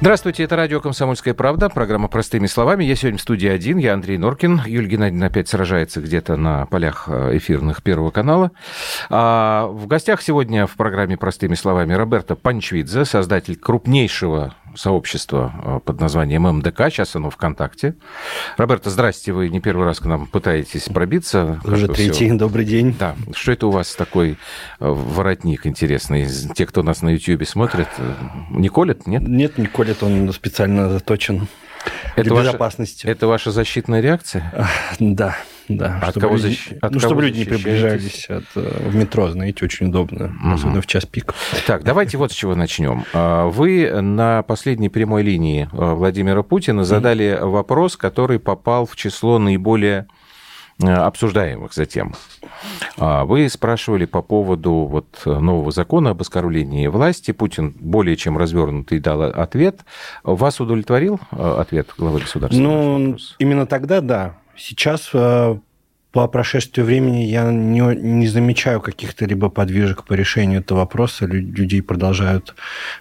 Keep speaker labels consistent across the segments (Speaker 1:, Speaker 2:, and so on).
Speaker 1: Здравствуйте, это радио «Комсомольская правда», программа «Простыми словами». Я сегодня в студии один, я Андрей Норкин. Юлия Геннадьевна опять сражается где-то на полях э, эфирных Первого канала. А в гостях сегодня в программе «Простыми словами» Роберто Панчвидзе, создатель крупнейшего сообщества э, под названием МДК, сейчас оно ВКонтакте. Роберто, здрасте, вы не первый раз к нам пытаетесь пробиться.
Speaker 2: Уже третий, все... добрый день.
Speaker 1: Да, что это у вас такой э, воротник интересный? Те, кто нас на YouTube смотрит, не колят, нет?
Speaker 2: Нет, не колят, он специально заточен это для безопасности.
Speaker 1: Ваша, это ваша защитная реакция?
Speaker 2: Да. Да,
Speaker 1: от чтобы кого люди, защ... от
Speaker 2: ну, чтобы люди не приближались от, э, в метро, знаете, очень удобно, угу. особенно в час пик.
Speaker 1: Так, давайте вот с чего начнем. А, вы на последней прямой линии э, Владимира Путина задали угу. вопрос, который попал в число наиболее э, обсуждаемых затем. Вы спрашивали по поводу вот нового закона об оскорблении власти. Путин более чем развернутый дал ответ. Вас удовлетворил ответ главы государства?
Speaker 2: Ну, именно тогда да. Сейчас э, по прошествию времени я не, не замечаю каких-то либо подвижек по решению этого вопроса. Людей продолжают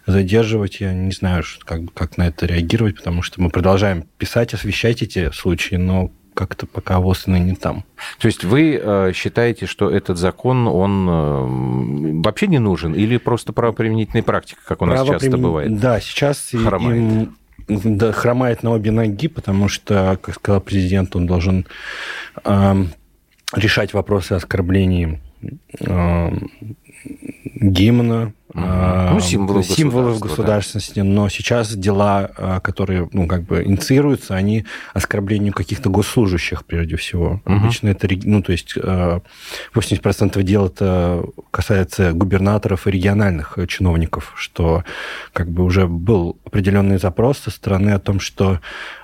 Speaker 2: задерживать. Я не знаю, как, как на это реагировать, потому что мы продолжаем писать, освещать эти случаи, но как-то пока ВОЗ не там.
Speaker 1: То есть вы э, считаете, что этот закон, он э, вообще не нужен или просто правоприменительная практика, как у нас часто бывает?
Speaker 2: Да, сейчас хромает. им да, хромает на обе ноги, потому что, как сказал президент, он должен э, решать вопросы оскорблений э, гимна,
Speaker 1: ну, символов,
Speaker 2: символов государственности, да. но сейчас дела, а, которые, ну, как бы инициируются, они оскорблению каких-то госслужащих, прежде всего. Угу. Обычно это, ну, то есть 80% дел это касается губернаторов и региональных чиновников, что как бы уже был определенный запрос со стороны о том, что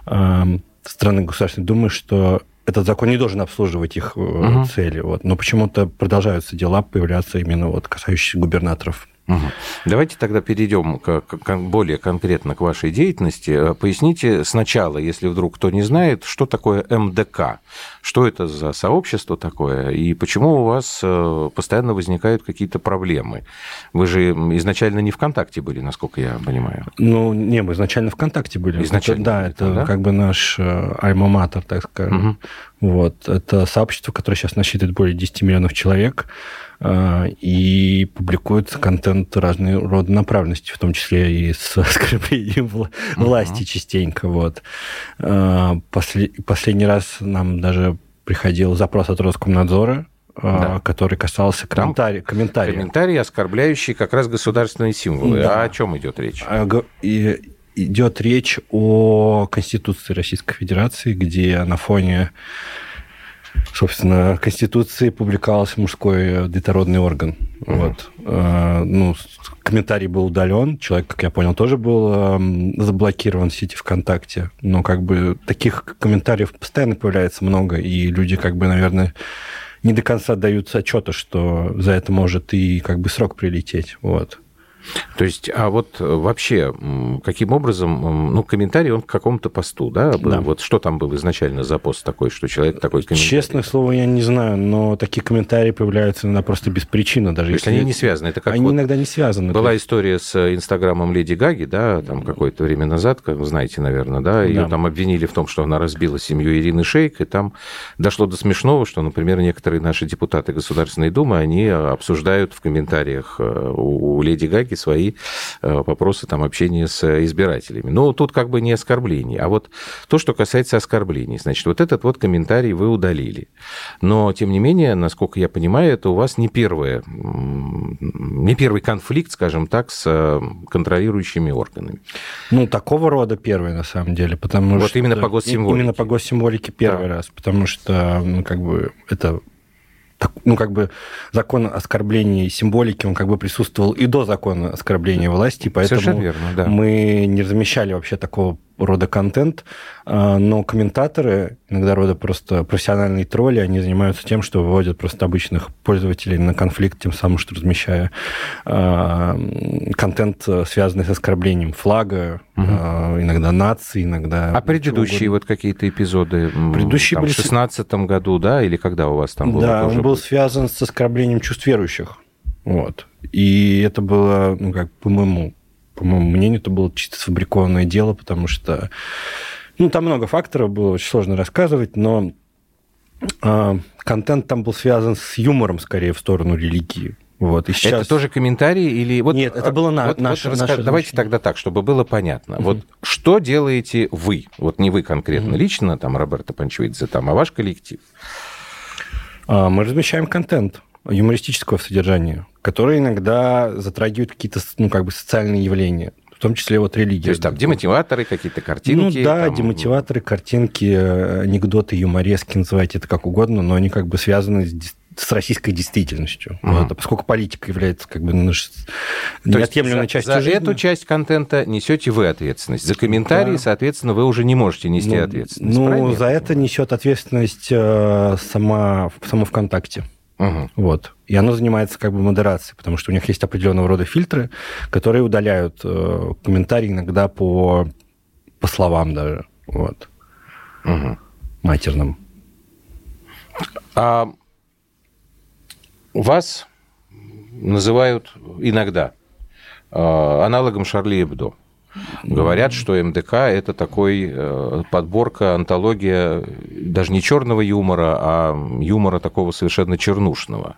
Speaker 2: э, страны Государственной Думы, что этот закон не должен обслуживать их угу. цели. Вот. Но почему-то продолжаются дела появляться именно вот касающиеся губернаторов.
Speaker 1: Давайте тогда перейдем к, к, более конкретно к вашей деятельности. Э, поясните сначала, если вдруг кто не знает, что такое МДК, что это за сообщество такое, и почему у вас э, постоянно возникают какие-то проблемы. Вы же изначально не ВКонтакте были, насколько я понимаю.
Speaker 2: Ну, не, мы изначально ВКонтакте были.
Speaker 1: Изначально.
Speaker 2: Это, да, это да? как бы наш э, альма-матер, так скажем. Угу. Вот. Это сообщество, которое сейчас насчитывает более 10 миллионов человек. А, и публикует контент разной рода направленности, в том числе и с оскорблением власти uh-huh. частенько. Вот. А, последний раз нам даже приходил запрос от Роскомнадзора, а, да. который касался комментарий, комментариев.
Speaker 1: Комментарии, оскорбляющие как раз государственные символы. Да. А о чем идет речь?
Speaker 2: И идет речь о Конституции Российской Федерации, где на фоне собственно, Конституции публиковался мужской детородный орган. Mm-hmm. Вот. Э, ну, комментарий был удален, человек, как я понял, тоже был эм, заблокирован в сети ВКонтакте. Но как бы таких комментариев постоянно появляется много, и люди, как бы, наверное, не до конца даются отчета, что за это может и как бы срок прилететь. Вот.
Speaker 1: То есть, а вот э, вообще, каким образом, ну, комментарий, он к какому-то посту, да, был? Да. Вот что там был изначально за пост такой, что человек такой комментарий?
Speaker 2: Честное слово, я не знаю, но такие комментарии появляются иногда просто без причины. Даже
Speaker 1: То есть, они не связаны? Это как
Speaker 2: они вот иногда не связаны.
Speaker 1: Была история с Инстаграмом Леди Гаги, да, там какое-то время назад, как вы знаете, наверное, да, ее да. там обвинили в том, что она разбила семью Ирины Шейк, и там дошло до смешного, что, например, некоторые наши депутаты Государственной Думы, они обсуждают в комментариях э, у Леди Гаги все свои э, вопросы там, общения с избирателями. Но тут как бы не оскорбление. А вот то, что касается оскорблений, значит, вот этот вот комментарий вы удалили. Но, тем не менее, насколько я понимаю, это у вас не, первое, не первый конфликт, скажем так, с э, контролирующими органами.
Speaker 2: Ну, такого рода первый, на самом деле, потому
Speaker 1: вот
Speaker 2: что...
Speaker 1: именно по госсимволике.
Speaker 2: Именно по госсимволике первый да. раз, потому что, ну, как бы, это ну, как бы закон оскорбления символики, он как бы присутствовал и до закона оскорбления власти, поэтому верно, да. мы не размещали вообще такого рода контент, а, но комментаторы, иногда рода просто профессиональные тролли, они занимаются тем, что выводят просто обычных пользователей на конфликт, тем самым, что размещая а, контент, связанный с оскорблением флага, угу. иногда нации, иногда...
Speaker 1: А предыдущие вот какие-то эпизоды? Предыдущие там, были... В 16 году, да, или когда у вас там было?
Speaker 2: Да, он был связан с оскорблением чувств верующих. Вот. И это было, ну, как, по моему по моему мнению, это было чисто сфабрикованное дело, потому что ну, там много факторов было, очень сложно рассказывать, но э, контент там был связан с юмором, скорее, в сторону религии.
Speaker 1: Вот, и сейчас... Это тоже комментарии или...
Speaker 2: Вот, Нет, это было на, вот, наше,
Speaker 1: вот наше Давайте значение. тогда так, чтобы было понятно. Угу. Вот что делаете вы? Вот не вы конкретно угу. лично, там, Роберто Панчевидзе, там, а ваш коллектив?
Speaker 2: А, мы размещаем контент юмористического содержания, который иногда затрагивает какие-то ну, как бы социальные явления в том числе вот религия. То
Speaker 1: есть там демотиваторы, какие-то картинки?
Speaker 2: Ну да,
Speaker 1: там...
Speaker 2: демотиваторы, картинки, анекдоты, юморески, называйте это как угодно, но они как бы связаны с с российской действительностью. Угу. Вот, а поскольку политика является как бы наш...
Speaker 1: неотъемлемой частью за жизни. эту часть контента несете вы ответственность. За комментарии, да. соответственно, вы уже не можете нести ну, ответственность.
Speaker 2: Ну, за это несет ответственность э, сама, само ВКонтакте. Угу. Вот. И оно занимается как бы модерацией, потому что у них есть определенного рода фильтры, которые удаляют э, комментарии иногда по, по словам даже. Вот. Угу. Матерным.
Speaker 1: А вас называют иногда э, аналогом Шарли Эбдо. Говорят, что МДК это такой э, подборка, антология даже не черного юмора, а юмора такого совершенно чернушного.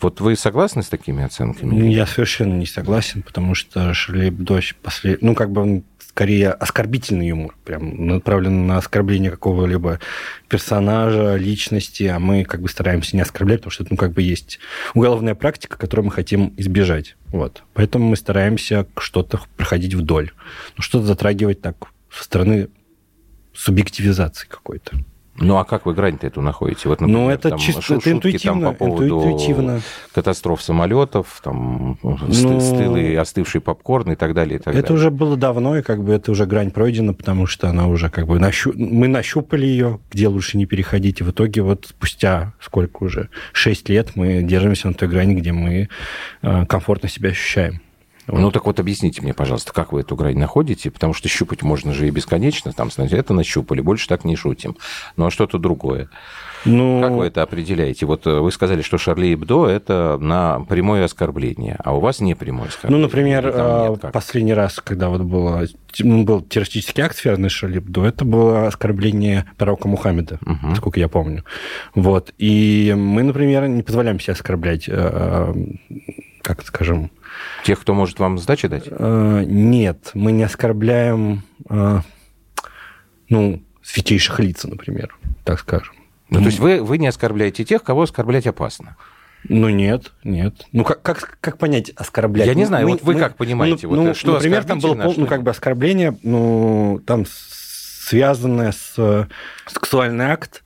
Speaker 1: Вот вы согласны с такими оценками?
Speaker 2: Я совершенно не согласен, потому что Шарли Эбдо послед... ну как бы он скорее оскорбительный юмор, прям направлен на оскорбление какого-либо персонажа, личности, а мы как бы стараемся не оскорблять, потому что это, ну, как бы есть уголовная практика, которую мы хотим избежать. Вот. Поэтому мы стараемся что-то проходить вдоль. Ну, что-то затрагивать так со стороны субъективизации какой-то.
Speaker 1: Ну, а как вы грань-то эту находите?
Speaker 2: Вот, например, ну, это там, чисто шутки, это интуитивно,
Speaker 1: там, по поводу интуитивно. катастроф самолетов, там, ну, стылый остывший попкорн и так далее. И так
Speaker 2: это
Speaker 1: далее.
Speaker 2: уже было давно, и как бы это уже грань пройдена, потому что она уже как бы... Нащу... Мы нащупали ее, где лучше не переходить, и в итоге вот спустя сколько уже? Шесть лет мы держимся на той грани, где мы э, комфортно себя ощущаем.
Speaker 1: Ну так вот объясните мне, пожалуйста, как вы эту грань находите, потому что щупать можно же и бесконечно, там, знаете, это нащупали, больше так не шутим. Ну а что-то другое. Ну... Как вы это определяете? Вот э, вы сказали, что Шарли Эбдо – это на прямое оскорбление, а у вас не прямое оскорбление.
Speaker 2: Ну, например, а, последний раз, когда вот было, ну, был террористический акт, связанный с Шарли Эбдо, это было оскорбление пророка Мухаммеда, угу. насколько я помню. Вот. И мы, например, не позволяем себе оскорблять, э, как скажем,
Speaker 1: Тех, кто может вам сдачи дать?
Speaker 2: Э, нет, мы не оскорбляем, э, ну, святейших лиц, например, так скажем.
Speaker 1: Ну, то есть вы, вы не оскорбляете тех, кого оскорблять опасно?
Speaker 2: Ну, нет, нет. Ну, как, как, как понять оскорблять?
Speaker 1: Я не знаю, мы, вот вы мы, как понимаете?
Speaker 2: Ну,
Speaker 1: вот,
Speaker 2: ну, что например, там было пол, ну, как бы оскорбление, ну, там связанное с сексуальный акт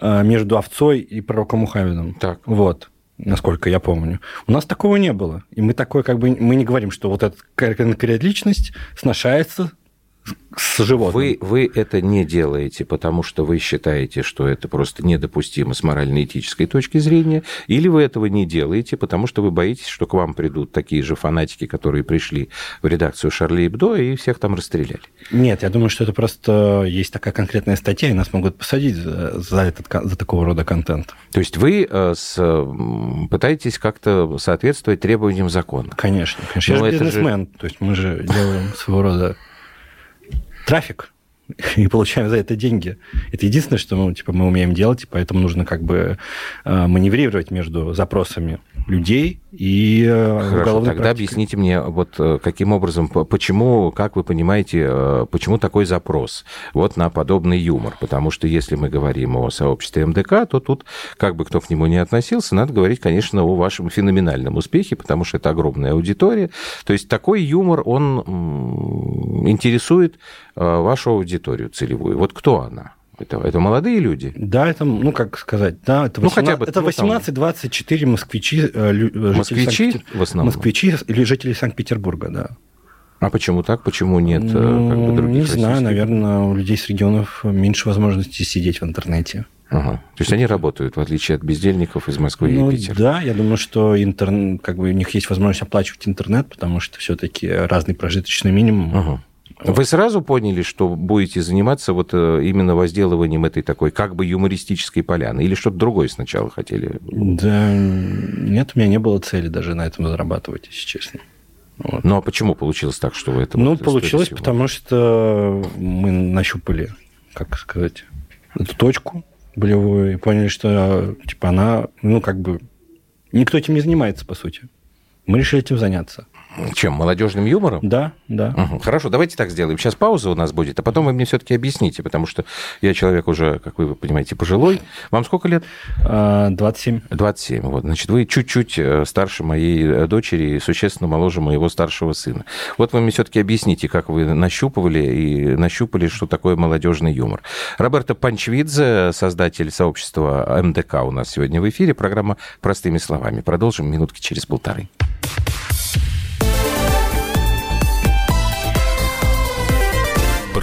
Speaker 2: э, между овцой и пророком Мухаммедом. Так. Вот насколько я помню. У нас такого не было. И мы такое как бы... Мы не говорим, что вот эта конкретная личность сношается с животным.
Speaker 1: Вы, вы это не делаете, потому что вы считаете, что это просто недопустимо с морально-этической точки зрения, или вы этого не делаете, потому что вы боитесь, что к вам придут такие же фанатики, которые пришли в редакцию Шарли Эбдо и всех там расстреляли?
Speaker 2: Нет, я думаю, что это просто есть такая конкретная статья, и нас могут посадить за, за, этот, за такого рода контент.
Speaker 1: То есть вы э, с, пытаетесь как-то соответствовать требованиям закона?
Speaker 2: Конечно, конечно. Я Но же бизнесмен, же... то есть мы же делаем своего рода трафик, и получаем за это деньги. Это единственное, что мы, типа, мы умеем делать, и поэтому нужно как бы э, маневрировать между запросами людей и
Speaker 1: э, Хорошо, тогда практикой. объясните мне, вот э, каким образом, почему, как вы понимаете, почему такой запрос вот на подобный юмор? Потому что если мы говорим о сообществе МДК, то тут, как бы кто к нему ни относился, надо говорить, конечно, о вашем феноменальном успехе, потому что это огромная аудитория. То есть такой юмор, он интересует вашу аудиторию целевую. Вот кто она? Это, это молодые люди?
Speaker 2: Да, это, ну, как сказать, да, это 18, ну, хотя бы, это 18-24 москвичи, э,
Speaker 1: э москвичи в основном?
Speaker 2: Москвичи или жители Санкт-Петербурга, да.
Speaker 1: А почему так? Почему нет
Speaker 2: ну, как бы, других Не знаю, наверное, у людей с регионов меньше возможностей сидеть в интернете.
Speaker 1: Ага. То есть они работают, в отличие от бездельников из Москвы ну, и Питера.
Speaker 2: Да, я думаю, что интернет, как бы у них есть возможность оплачивать интернет, потому что все-таки разный прожиточный минимум.
Speaker 1: Ага. Вы сразу поняли, что будете заниматься вот э, именно возделыванием этой такой как бы юмористической поляны? Или что-то другое сначала хотели?
Speaker 2: Да нет, у меня не было цели даже на этом зарабатывать, если честно.
Speaker 1: Вот. Ну а почему получилось так, что вы это...
Speaker 2: Ну, вот получилось, потому что мы нащупали, как сказать, эту точку болевую и поняли, что типа она, ну, как бы, никто этим не занимается, по сути. Мы решили этим заняться.
Speaker 1: Чем? Молодежным юмором?
Speaker 2: Да, да.
Speaker 1: Угу. Хорошо, давайте так сделаем. Сейчас пауза у нас будет, а потом вы мне все-таки объясните, потому что я человек уже, как вы понимаете, пожилой. Вам сколько лет?
Speaker 2: 27.
Speaker 1: А, 27. Вот, значит, вы чуть-чуть э, старше моей э, дочери и существенно моложе моего старшего сына. Вот вы мне все-таки объясните, как вы нащупывали и нащупали, что такое молодежный юмор. Роберто Панчвидзе, создатель сообщества МДК у нас сегодня в эфире. Программа «Простыми словами». Продолжим минутки через полторы.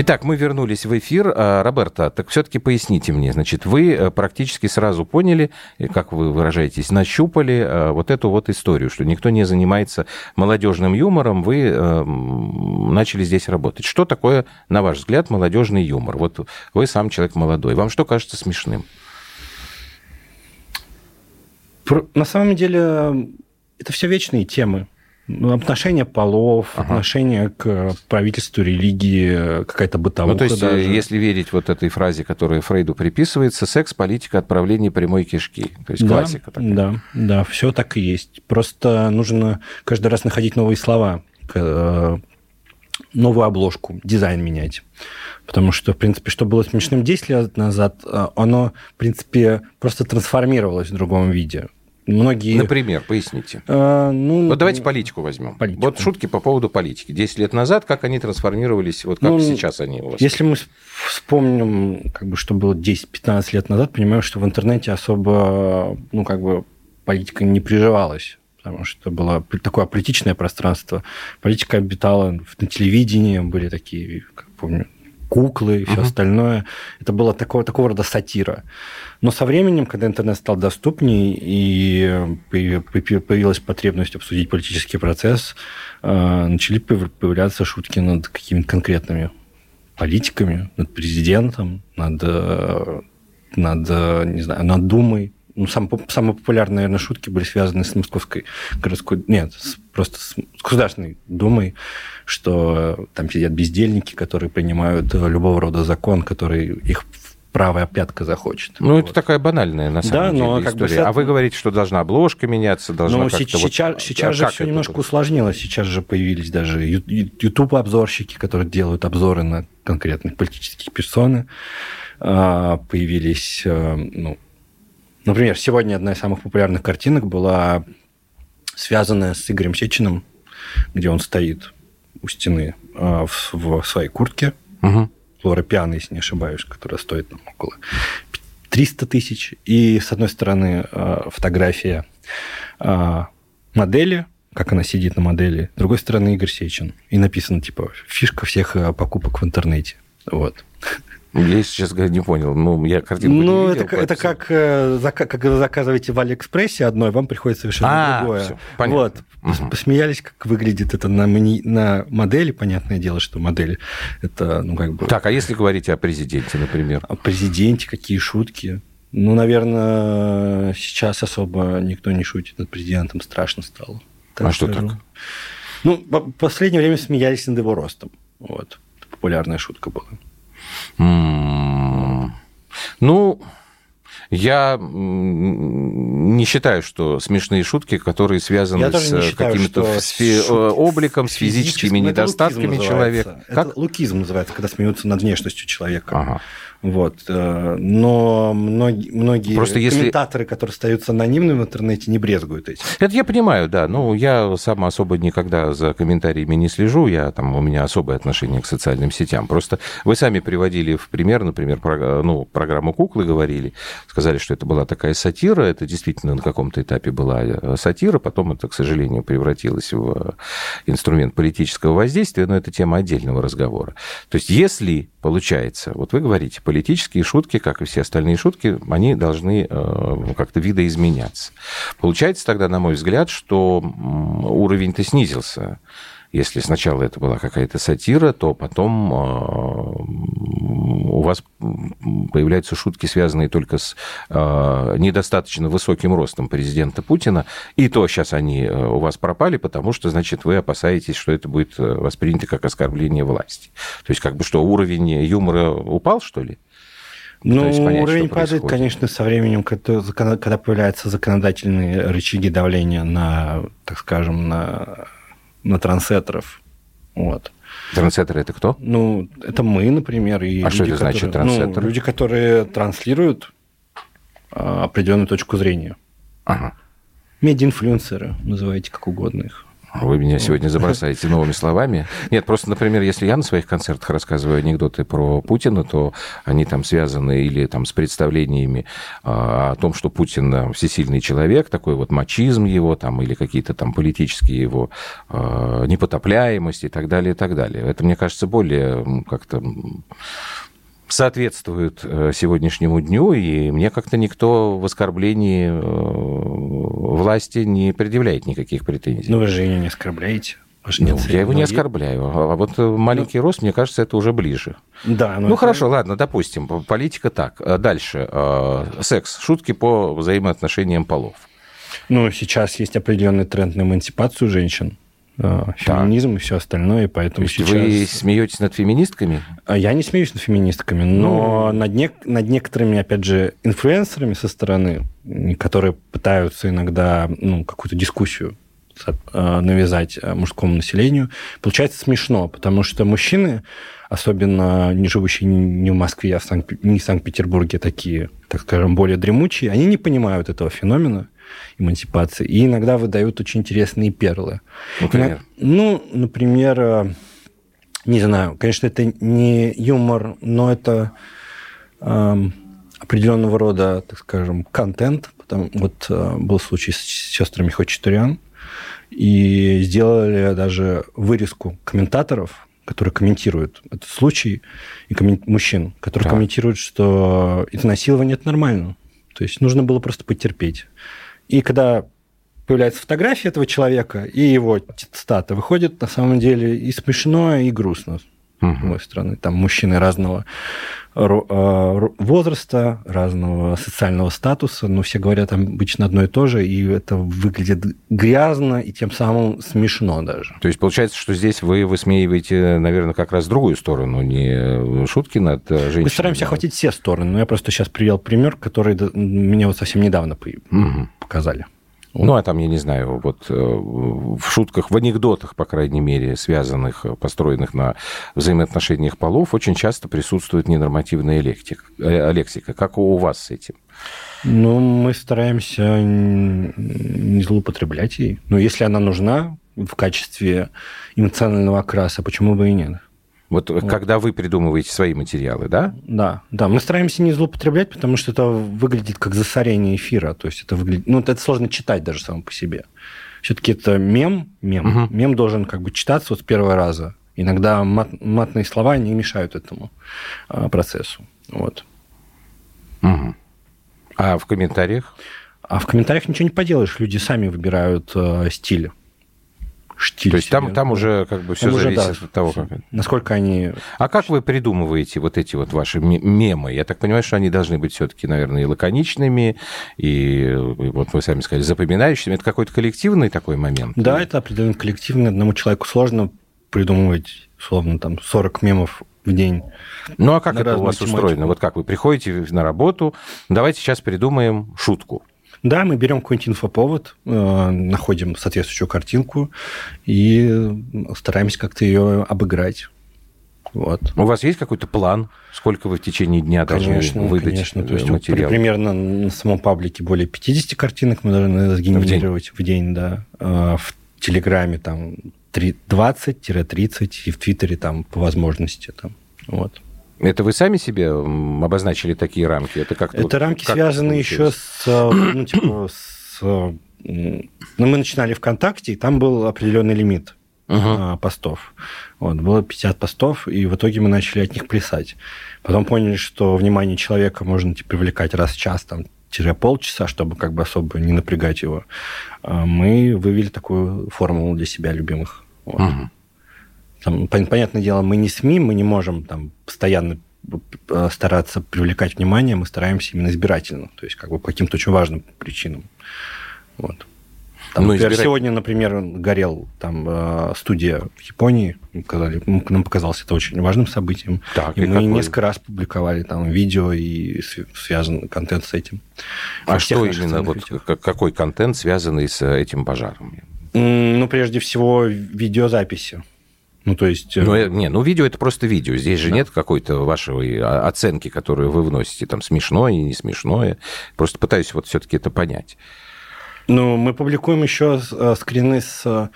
Speaker 1: Итак, мы вернулись в эфир. А, Роберта, так все-таки поясните мне, значит, вы э, практически сразу поняли, как вы выражаетесь, нащупали э, вот эту вот историю, что никто не занимается молодежным юмором, вы э, начали здесь работать. Что такое, на ваш взгляд, молодежный юмор? Вот вы сам человек молодой. Вам что кажется смешным?
Speaker 2: На самом деле, это все вечные темы. Ну, отношение полов, ага. отношение к правительству, религии, какая-то бытовуха
Speaker 1: Ну, то есть, даже. если верить вот этой фразе, которая Фрейду приписывается, секс, политика, отправление прямой кишки. То есть,
Speaker 2: да,
Speaker 1: классика такая.
Speaker 2: Да, да, все так и есть. Просто нужно каждый раз находить новые слова, э, новую обложку, дизайн менять. Потому что, в принципе, что было смешным 10 лет назад, э, оно, в принципе, просто трансформировалось в другом виде
Speaker 1: многие... Например, поясните. А, ну, вот давайте политику возьмем. Политику. Вот шутки по поводу политики. Десять лет назад, как они трансформировались, вот как ну, сейчас они у вас?
Speaker 2: Если мы вспомним, как бы, что было 10-15 лет назад, понимаем, что в интернете особо, ну, как бы, политика не приживалась потому что было такое политичное пространство. Политика обитала на телевидении, были такие, как помню, куклы и все uh-huh. остальное. Это было такого, такого рода сатира. Но со временем, когда интернет стал доступнее и появилась потребность обсудить политический процесс, э, начали появляться шутки над какими-то конкретными политиками, над президентом, над, э, над не знаю, над Думой. Ну, сам, самые популярные, наверное, шутки были связаны с Московской городской... Нет, с, просто с Государственной Думой, что там сидят бездельники, которые принимают любого рода закон, который их правая пятка захочет.
Speaker 1: Ну, вот. это такая банальная, на самом да, деле, но история. Как бы, а вы говорите, что должна обложка меняться, должна
Speaker 2: ну, сейчас, вот... сейчас, сейчас же все немножко вот? усложнилось. Сейчас же появились даже YouTube-обзорщики, которые делают обзоры на конкретных политических персоны. А, появились, э, ну, например, сегодня одна из самых популярных картинок была связанная с Игорем Сечиным, где он стоит у стены а, в своей куртке. Угу Флора Пиано, если не ошибаюсь, которая стоит там, около 300 тысяч. И, с одной стороны, э, фотография э, модели, как она сидит на модели, с другой стороны, Игорь Сечин. И написано, типа, фишка всех э, покупок в интернете. Вот.
Speaker 1: Я сейчас не понял. Ну, я картинку
Speaker 2: ну,
Speaker 1: не
Speaker 2: видел. это, это как, э, когда заказываете в Алиэкспрессе одной, вам приходит совершенно а, другое. Все, понятно. Вот. Угу. Посмеялись, как выглядит это на, на модели. Понятное дело, что модель это, ну, как бы...
Speaker 1: Так, а если говорить о президенте, например?
Speaker 2: О президенте, какие шутки? Ну, наверное, сейчас особо никто не шутит над президентом, страшно стало.
Speaker 1: Так а что так?
Speaker 2: Ну, в последнее время смеялись над его ростом. Вот. Популярная шутка была.
Speaker 1: Ну, Я не считаю, что смешные шутки, которые связаны с каким-то обликом, с физическими недостатками человека.
Speaker 2: Это как? лукизм называется, когда смеются над внешностью человека. Ага. Вот. Э, но многие, многие Просто если... комментаторы, которые остаются анонимными в интернете, не брезгуют этим.
Speaker 1: Это я понимаю, да. Ну, я сам особо никогда за комментариями не слежу. Я, там, у меня особое отношение к социальным сетям. Просто вы сами приводили в пример, например, про, ну, программу «Куклы» говорили, сказали, что это была такая сатира. Это действительно на каком-то этапе была э, сатира. Потом это, к сожалению, превратилось в инструмент политического воздействия. Но это тема отдельного разговора. То есть если получается, вот вы говорите, политические шутки, как и все остальные шутки, они должны э, как-то видоизменяться. Получается тогда, на мой взгляд, что уровень-то снизился. Если сначала это была какая-то сатира, то потом э, у вас появляются шутки, связанные только с э, недостаточно высоким ростом президента Путина, и то сейчас они у вас пропали, потому что, значит, вы опасаетесь, что это будет воспринято как оскорбление власти. То есть как бы что, уровень юмора упал, что ли?
Speaker 2: Ну, понять, уровень падает, конечно, со временем, когда, когда появляются законодательные рычаги давления на, так скажем, на, на трендсеттеров. Вот.
Speaker 1: Трендсеттеры это кто?
Speaker 2: Ну, это мы, например. И
Speaker 1: а люди, что это которые,
Speaker 2: трендсеттеры? Ну, люди, которые транслируют а, определенную точку зрения. Ага. Медиа-инфлюенсеры, называйте как угодно их.
Speaker 1: Вы меня сегодня забросаете новыми словами. Нет, просто, например, если я на своих концертах рассказываю анекдоты про Путина, то они там связаны или там с представлениями а, о том, что Путин всесильный человек, такой вот мачизм его, там, или какие-то там политические его а, непотопляемости и так далее, и так далее. Это, мне кажется, более как-то соответствуют э, сегодняшнему дню, и мне как-то никто в оскорблении э, власти не предъявляет никаких претензий.
Speaker 2: Ну, вы же ее не оскорбляете.
Speaker 1: Ну, я его не оскорбляю. А вот э, маленький ну, рост, мне кажется, это уже ближе.
Speaker 2: Да.
Speaker 1: Ну, это... хорошо, ладно, допустим, политика так. Дальше. Секс. Шутки по взаимоотношениям полов.
Speaker 2: Ну, сейчас есть определенный тренд на эмансипацию женщин. Э, феминизм да. и все остальное, и поэтому
Speaker 1: То сейчас... Вы смеетесь над феминистками?
Speaker 2: А я не смеюсь над феминистками, но ну... над, не... над некоторыми, опять же, инфлюенсерами со стороны, которые пытаются иногда ну, какую-то дискуссию э, навязать э, мужскому населению, получается смешно, потому что мужчины, особенно не живущие не в Москве, а в Санкт... не в Санкт-Петербурге, такие, так скажем, более дремучие, они не понимают этого феномена, эмансипации. И иногда выдают очень интересные перлы.
Speaker 1: Например?
Speaker 2: Ну, например, э, не знаю, конечно, это не юмор, но это эм, определенного рода, так скажем, контент. Потом, вот э, был случай с сестрами Хочетурян, и сделали даже вырезку комментаторов, которые комментируют этот случай, и коммен... мужчин, которые да. комментируют, что изнасилование это нормально. То есть нужно было просто потерпеть. И когда появляется фотография этого человека и его цитата, выходит на самом деле и смешно, и грустно угу. с моей стороны. Там мужчины разного а, возраста, разного социального статуса, но все говорят обычно одно и то же, и это выглядит грязно и тем самым смешно даже.
Speaker 1: То есть получается, что здесь вы высмеиваете, наверное, как раз другую сторону, не шутки над женщинами.
Speaker 2: Мы стараемся охватить все стороны, но я просто сейчас привел пример, который мне вот совсем недавно угу. показали.
Speaker 1: Ну, а там, я не знаю, вот э, в шутках, в анекдотах, по крайней мере, связанных, э, построенных на взаимоотношениях полов, очень часто присутствует ненормативная лексика. Э, лексика. Как у вас с этим?
Speaker 2: Ну, мы стараемся не злоупотреблять ей. Но если она нужна в качестве эмоционального окраса, почему бы и нет?
Speaker 1: Вот, вот когда вы придумываете свои материалы, да?
Speaker 2: Да, да. Мы стараемся не злоупотреблять, потому что это выглядит как засорение эфира. То есть это выглядит... Ну, это сложно читать даже само по себе. Все-таки это мем. Мем. Угу. Мем должен как бы читаться вот с первого раза. Иногда мат, матные слова не мешают этому а, процессу. Вот.
Speaker 1: Угу. А в комментариях?
Speaker 2: А в комментариях ничего не поделаешь. Люди сами выбирают э, стиль
Speaker 1: штиль. То есть там, там уже как бы все зависит да, от того, как...
Speaker 2: Насколько они...
Speaker 1: А как вы придумываете вот эти вот ваши мемы? Я так понимаю, что они должны быть все-таки, наверное, и лаконичными, и, вот вы сами сказали, запоминающими. Это какой-то коллективный такой момент?
Speaker 2: Да, или? это определенно коллективный. Одному человеку сложно придумывать, условно, там, 40 мемов в день.
Speaker 1: Ну а как это у вас тематику. устроено? Вот как вы приходите на работу, давайте сейчас придумаем шутку.
Speaker 2: Да, мы берем какой-нибудь инфоповод, э, находим соответствующую картинку и стараемся как-то ее обыграть.
Speaker 1: Вот. У вас есть какой-то план, сколько вы в течение дня
Speaker 2: конечно,
Speaker 1: должны выдать
Speaker 2: конечно. То есть материал? примерно на самом паблике более 50 картинок мы должны сгенерировать в день, в день да. Э, в Телеграме там 20-30 и в Твиттере там по возможности. Там. Вот.
Speaker 1: Это вы сами себе обозначили такие рамки?
Speaker 2: Это как Это рамки как связаны еще с, э, ну, типа, с... Ну, мы начинали ВКонтакте, и там был определенный лимит uh-huh. постов. Вот, было 50 постов, и в итоге мы начали от них плясать. Потом поняли, что внимание человека можно типа, привлекать раз в час, там, полчаса, чтобы как бы особо не напрягать его. А мы вывели такую формулу для себя любимых. Вот. Uh-huh. Там, понятное дело, мы не СМИ, мы не можем там постоянно э, стараться привлекать внимание, мы стараемся именно избирательно, то есть как бы по каким-то очень важным причинам. Вот. Там, ну, например, избирать... сегодня, например, горел там э, студия в Японии, сказали, нам показалось это очень важным событием. Так, и, и мы какой? несколько раз публиковали там видео и связанный контент с этим.
Speaker 1: А что именно, вот, какой контент связанный с этим пожаром?
Speaker 2: Ну, прежде всего, видеозаписи.
Speaker 1: Ну, то есть... Ну, э, не, ну, видео – это просто видео. Здесь же да. нет какой-то вашей а, оценки, которую вы вносите, там, смешное и не смешное. Просто пытаюсь вот все таки это понять.
Speaker 2: Ну, мы публикуем еще э, скрины с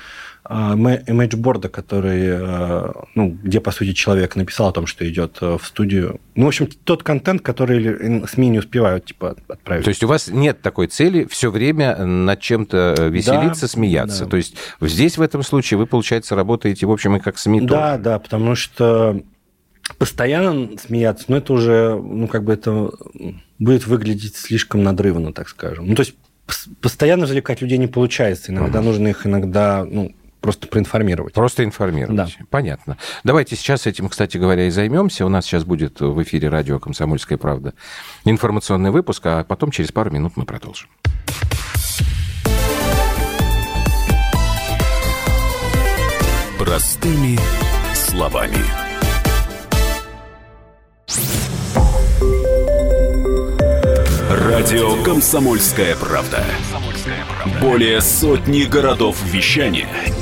Speaker 2: имейджборда, который, э, ну, где, по сути, человек написал о том, что идет э, в студию. Ну, в общем, тот контент, который СМИ не успевают, типа, отправить.
Speaker 1: То есть у вас нет такой цели все время над чем-то э, веселиться, да, смеяться. Да. То есть здесь, в этом случае, вы, получается, работаете, в общем, и как СМИ
Speaker 2: Да, тоже. да, потому что постоянно смеяться, ну, это уже, ну, как бы это будет выглядеть слишком надрывно, так скажем. Ну, то есть постоянно завлекать людей не получается. Иногда угу. нужно их иногда, ну, Просто проинформировать.
Speaker 1: Просто информировать. Да. Понятно. Давайте сейчас этим, кстати говоря, и займемся. У нас сейчас будет в эфире радио «Комсомольская правда» информационный выпуск, а потом через пару минут мы продолжим.
Speaker 3: Простыми словами. Радио «Комсомольская правда». Более сотни городов вещания –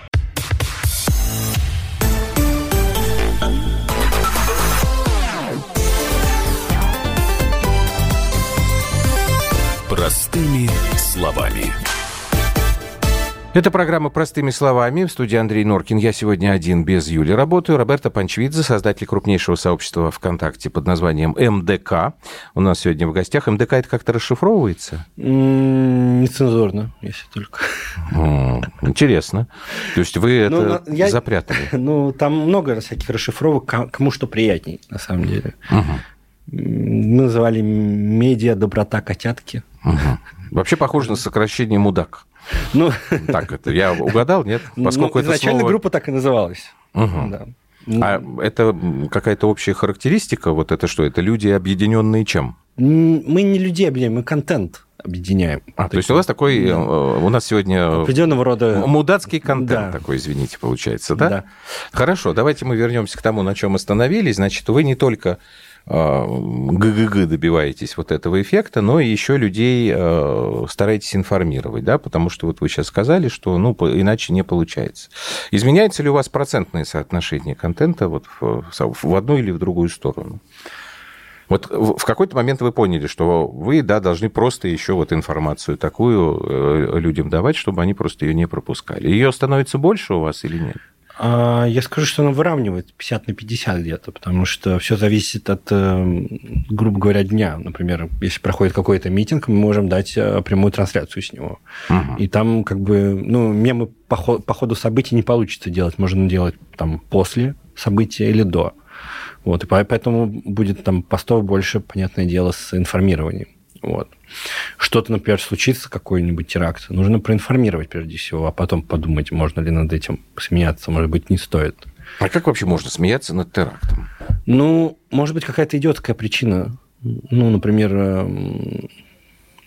Speaker 3: Простыми словами.
Speaker 1: Это программа «Простыми словами». В студии Андрей Норкин. Я сегодня один, без Юли, работаю. Роберто Панчвидзе, создатель крупнейшего сообщества ВКонтакте под названием МДК. У нас сегодня в гостях. МДК это как-то расшифровывается?
Speaker 2: Нецензурно, если только.
Speaker 1: Интересно. То есть вы ну, это я... запрятали?
Speaker 2: Ну, там много всяких расшифровок, кому что приятней, на самом деле. Угу. Мы называли медиа «Доброта котятки».
Speaker 1: Угу. Вообще похоже на сокращение мудак. Ну, так это я угадал, нет?
Speaker 2: Ну, Поскольку ну, изначально слово... группа так и называлась. Угу.
Speaker 1: Да. А это какая-то общая характеристика? Вот это что? Это люди, объединенные чем?
Speaker 2: Мы не людей объединяем, мы контент объединяем.
Speaker 1: А, то есть у вас такой, да. Э, у нас сегодня
Speaker 2: определенного рода
Speaker 1: мудацкий контент да. такой, извините, получается, да? Да. Хорошо, давайте мы вернемся к тому, на чем остановились. Значит, вы не только ГГГ добиваетесь вот этого эффекта, но еще людей а, стараетесь информировать, да, потому что вот вы сейчас сказали, что, ну, иначе не получается. Изменяется ли у вас процентное соотношение контента вот в, в одну или в другую сторону? Вот в какой-то момент вы поняли, что вы, да, должны просто еще вот информацию такую э, людям давать, чтобы они просто ее не пропускали. Ее становится больше у вас или нет?
Speaker 2: А, я скажу, что она выравнивает 50 на 50 где-то, потому что все зависит от, э, грубо говоря, дня. Например, если проходит какой-то митинг, мы можем дать э, прямую трансляцию с него. Угу. И там как бы, ну, мемы по, по ходу событий не получится делать. Можно делать там после события или до. Вот, и поэтому будет там постов больше, понятное дело, с информированием. Вот. Что-то, например, случится, какой-нибудь теракт, нужно проинформировать прежде всего, а потом подумать, можно ли над этим смеяться, может быть, не стоит.
Speaker 1: А как вообще можно смеяться над терактом?
Speaker 2: Ну, может быть, какая-то идиотская причина. Ну, например, эм,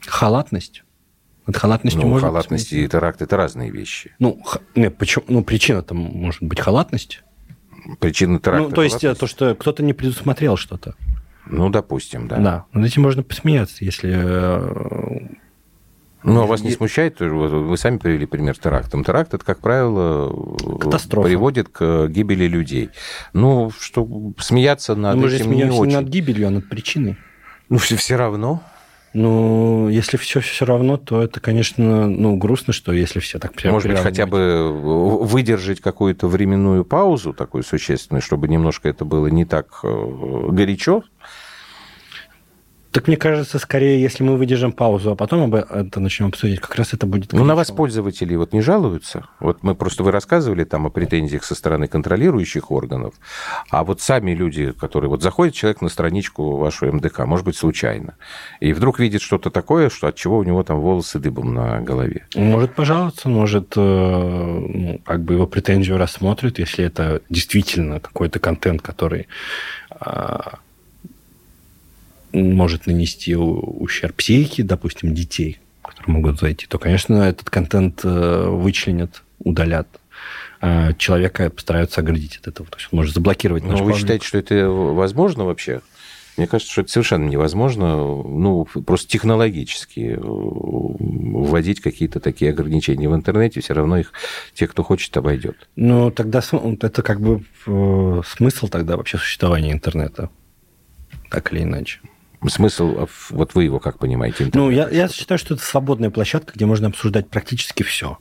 Speaker 2: халатность.
Speaker 1: Над халатностью ну, можно халатность и теракт – это разные вещи.
Speaker 2: Ну, х... нет, почему? ну причина там может быть халатность.
Speaker 1: Причина теракта
Speaker 2: Ну, то есть то, что кто-то не предусмотрел что-то.
Speaker 1: Ну, допустим, да.
Speaker 2: Да, над этим можно посмеяться, если... Э,
Speaker 1: ну, а вас не смущает, вы сами привели пример терактом. Теракт, это, как правило, Катастрофа. приводит к гибели людей. Ну, что смеяться над
Speaker 2: Но
Speaker 1: мы этим
Speaker 2: же
Speaker 1: не очень.
Speaker 2: не над гибелью, а над причиной.
Speaker 1: Ну, все, все равно.
Speaker 2: Ну, если все все равно, то это, конечно, ну, грустно, что если все так
Speaker 1: прямо... Может быть, хотя бы выдержать какую-то временную паузу такую существенную, чтобы немножко это было не так э, горячо,
Speaker 2: так мне кажется, скорее, если мы выдержим паузу, а потом об это начнем обсудить, как раз это будет...
Speaker 1: Ну, на вас пользователи вот не жалуются? Вот мы просто, вы рассказывали там о претензиях со стороны контролирующих органов, а вот сами люди, которые... Вот заходит человек на страничку вашу МДК, может быть, случайно, и вдруг видит что-то такое, что от чего у него там волосы дыбом на голове.
Speaker 2: Может пожаловаться, может, э, ну, как бы его претензию рассмотрят, если это действительно какой-то контент, который а, может нанести ущерб психике, допустим, детей, которые могут зайти, то, конечно, этот контент э, вычленят, удалят. А человека постараются оградить от этого. То есть может заблокировать
Speaker 1: наш Но вы считаете, что это возможно вообще? Мне кажется, что это совершенно невозможно, ну, просто технологически э, вводить какие-то такие ограничения в интернете, все равно их те, кто хочет, обойдет.
Speaker 2: Ну, тогда это как бы э, смысл тогда вообще существования интернета, так или иначе.
Speaker 1: Смысл, а вот вы его как понимаете?
Speaker 2: Ну, я, я считаю, что это свободная площадка, где можно обсуждать практически все.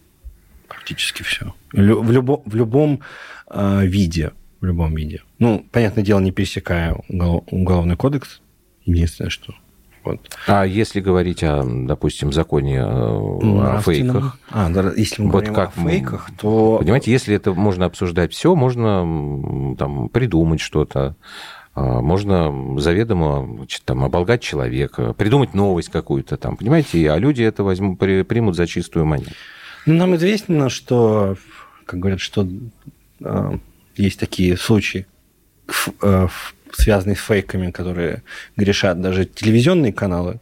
Speaker 2: Практически все. В, любо, в любом э, виде. В любом виде. Ну, понятное дело, не пересекая уголовный кодекс. Единственное, что
Speaker 1: вот. А если говорить о, допустим, законе э, о фейках,
Speaker 2: а, да, если мы вот как о фейках, то
Speaker 1: понимаете, если это можно обсуждать все, можно там придумать что-то, можно заведомо значит, там, оболгать человека, придумать новость какую-то там, понимаете, а люди это возьмут, примут за чистую монету.
Speaker 2: Ну, нам известно, что, как говорят, что э, есть такие случаи, э, связанные с фейками, которые грешат даже телевизионные каналы,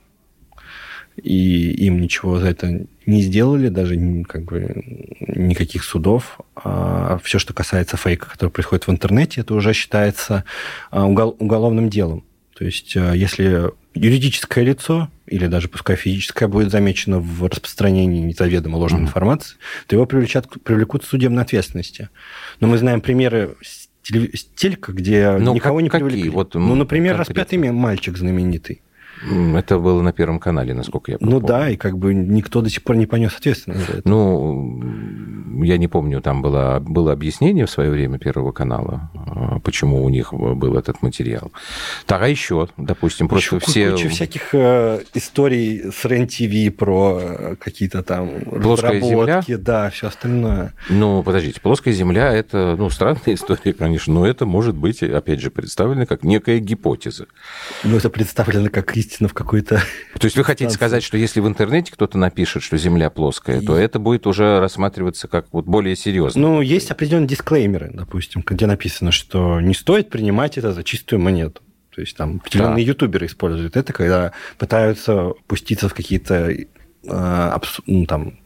Speaker 2: и им ничего за это не сделали, даже как бы никаких судов. А все, что касается фейка, который происходит в интернете, это уже считается а, уголовным делом. То есть, а, если юридическое лицо или даже пускай физическое будет замечено в распространении незаведомо ложной mm-hmm. информации, то его привлечат, привлекут к судебной ответственности. Но мы знаем примеры с телека, где ну, никого как, не привлекли. Вот, ну, например, конкретно. распятый мальчик знаменитый.
Speaker 1: Это было на Первом канале, насколько я
Speaker 2: помню. Ну да, и как бы никто до сих пор не понес ответственность за это.
Speaker 1: Ну, я не помню, там было, было объяснение в свое время Первого канала, а, почему у них был этот материал. Так, а еще, допустим, просто еще все...
Speaker 2: Куча всяких э, историй с РЕН-ТВ про э, какие-то там
Speaker 1: Плоская земля?
Speaker 2: да, все остальное.
Speaker 1: Ну, подождите, плоская земля – это, ну, странная история, конечно, но это может быть, опять же, представлено как некая гипотеза.
Speaker 2: Ну, это представлено как истина истина в какой-то...
Speaker 1: То есть вы хотите сказать, что если в интернете кто-то напишет, что Земля плоская, то это будет уже рассматриваться как вот более серьезно?
Speaker 2: Ну, есть определенные дисклеймеры, допустим, где написано, что не стоит принимать это за чистую монету. То есть там определенные да. ютуберы используют это, когда пытаются пуститься в какие-то э, ну, там,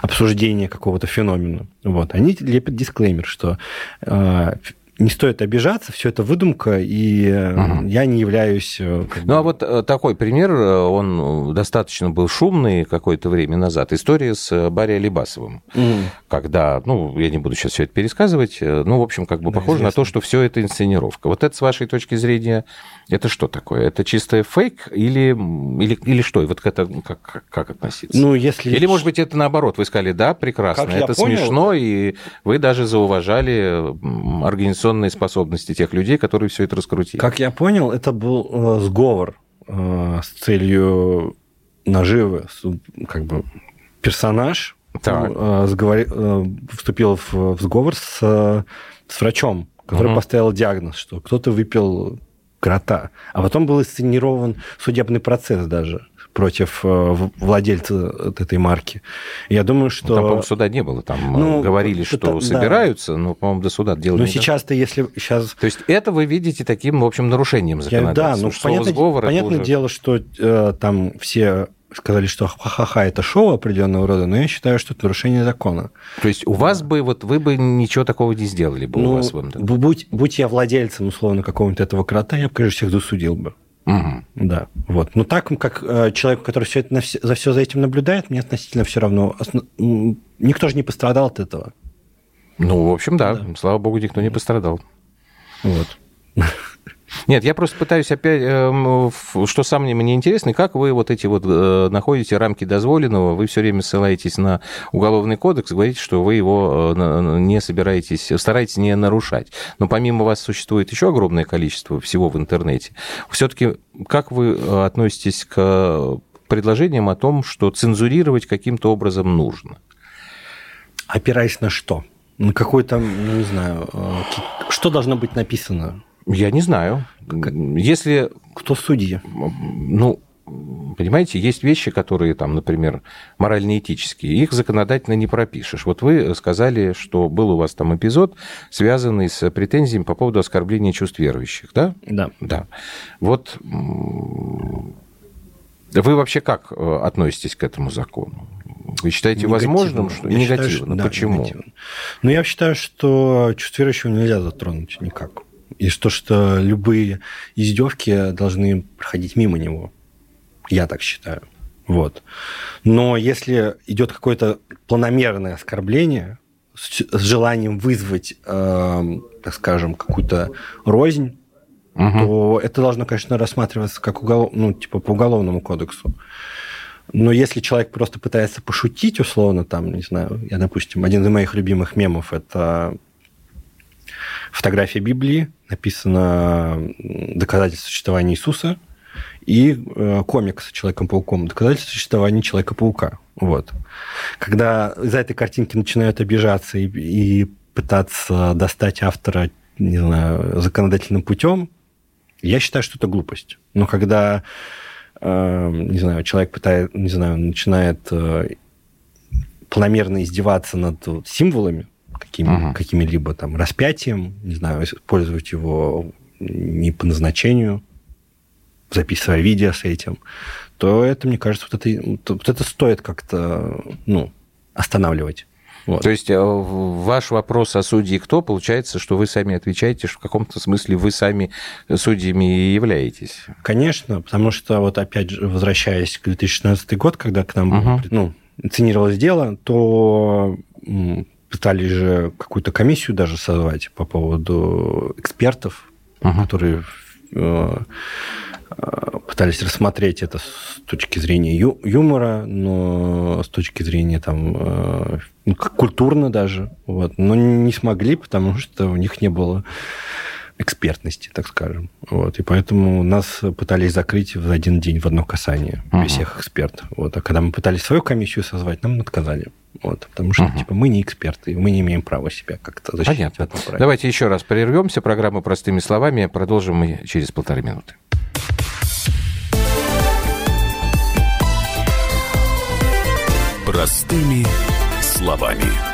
Speaker 2: обсуждения какого-то феномена. Вот. Они лепят дисклеймер, что э, не стоит обижаться, все это выдумка, и угу. я не являюсь...
Speaker 1: Э, ну, а вот э, такой пример, он достаточно был шумный какое-то время назад. История с Барри Алибасовым. Угу. Когда, ну, я не буду сейчас все это пересказывать, ну, в общем, как бы да, похоже известно. на то, что все это инсценировка. Вот это, с вашей точки зрения, это что такое? Это чистый фейк или, или, или что? И вот к это как, как относиться?
Speaker 2: Ну, если...
Speaker 1: Или, может быть, это наоборот, вы сказали, да, прекрасно, как это смешно, и вы даже зауважали организацию организационные способности тех людей, которые все это раскрутили.
Speaker 2: Как я понял, это был э, сговор э, с целью наживы, как бы персонаж так. Э, сговор... э, вступил в, в сговор с, с врачом, который угу. поставил диагноз, что кто-то выпил крота. А потом был инсценирован судебный процесс даже против э, владельца этой марки. Я думаю, что... Ну,
Speaker 1: там, по-моему, суда не было. Там ну, говорили, что это, собираются, да. но, по-моему, до суда дело
Speaker 2: Но сейчас-то, если сейчас...
Speaker 1: То есть это вы видите таким, в общем, нарушением законодательства?
Speaker 2: Я, да, ну, понятно, понятное уже... дело, что э, там все сказали, что ха-ха-ха, это шоу определенного рода, но я считаю, что это нарушение закона.
Speaker 1: То есть у вас бы, вот вы бы ничего такого не сделали бы
Speaker 2: ну,
Speaker 1: у вас?
Speaker 2: Будь, будь я владельцем, условно, какого-нибудь этого крота, я бы, конечно, всех засудил бы. Угу. Да, вот. Но так как э, человек, который все это, все, за все за этим наблюдает, мне относительно все равно. Основ... Никто же не пострадал от этого.
Speaker 1: Ну, в общем, да. да. Слава богу, никто не пострадал.
Speaker 2: Вот.
Speaker 1: Нет, я просто пытаюсь опять, эм, что сам мне интересно, как вы вот эти вот э, находите рамки дозволенного, вы все время ссылаетесь на уголовный кодекс, говорите, что вы его э, не собираетесь, стараетесь не нарушать. Но помимо вас существует еще огромное количество всего в интернете. Все-таки как вы э, относитесь к предложениям о том, что цензурировать каким-то образом нужно?
Speaker 2: Опираясь на что? На какой там, ну, не знаю, что должно быть написано?
Speaker 1: Я не знаю. Если...
Speaker 2: Кто судьи?
Speaker 1: Ну, понимаете, есть вещи, которые там, например, морально-этические, их законодательно не пропишешь. Вот вы сказали, что был у вас там эпизод, связанный с претензиями по поводу оскорбления чувств верующих, да?
Speaker 2: Да.
Speaker 1: Да. Вот вы вообще как э, относитесь к этому закону? Вы считаете негативно. возможным, что я негативно? Считаю, что, да, Почему? Негативно.
Speaker 2: Ну, я считаю, что чувство верующего нельзя затронуть никак и то, что любые издевки должны проходить мимо него. Я так считаю. Вот. Но если идет какое-то планомерное оскорбление с, с желанием вызвать, э, так скажем, какую-то рознь, угу. то это должно, конечно, рассматриваться как уголов... ну, типа по уголовному кодексу. Но если человек просто пытается пошутить, условно, там, не знаю, я, допустим, один из моих любимых мемов это фотография Библии, написано доказательство существования Иисуса, и э, комикс Человеком-пауком, доказательство существования Человека-паука. Вот. Когда за этой картинки начинают обижаться и, и пытаться достать автора, не знаю, законодательным путем, я считаю, что это глупость. Но когда, э, не знаю, человек пытает, не знаю, начинает э, планомерно издеваться над вот, символами, какими, угу. какими-либо там распятием, не знаю, использовать его не по назначению, записывая видео с этим, то это, мне кажется, вот это, вот это стоит как-то ну, останавливать.
Speaker 1: Вот. То есть э, ваш вопрос о судьи кто, получается, что вы сами отвечаете, что в каком-то смысле вы сами судьями и являетесь?
Speaker 2: Конечно, потому что вот опять же, возвращаясь к 2016 год, когда к нам угу. ну, инсценировалось дело, то пытались же какую-то комиссию даже созвать по поводу экспертов, uh-huh. которые э, пытались рассмотреть это с точки зрения ю- юмора, но с точки зрения там э, ну, культурно даже, вот, но не смогли, потому что у них не было экспертности, так скажем. Вот. И поэтому нас пытались закрыть в один день в одно касание uh-huh. всех экспертов. Вот. А когда мы пытались свою комиссию созвать, нам отказали. Вот. Потому что uh-huh. типа, мы не эксперты, мы не имеем права себя как-то защитить.
Speaker 1: Понятно. Давайте еще раз прервемся. Программу «Простыми словами» продолжим мы через полторы минуты.
Speaker 3: Простыми словами.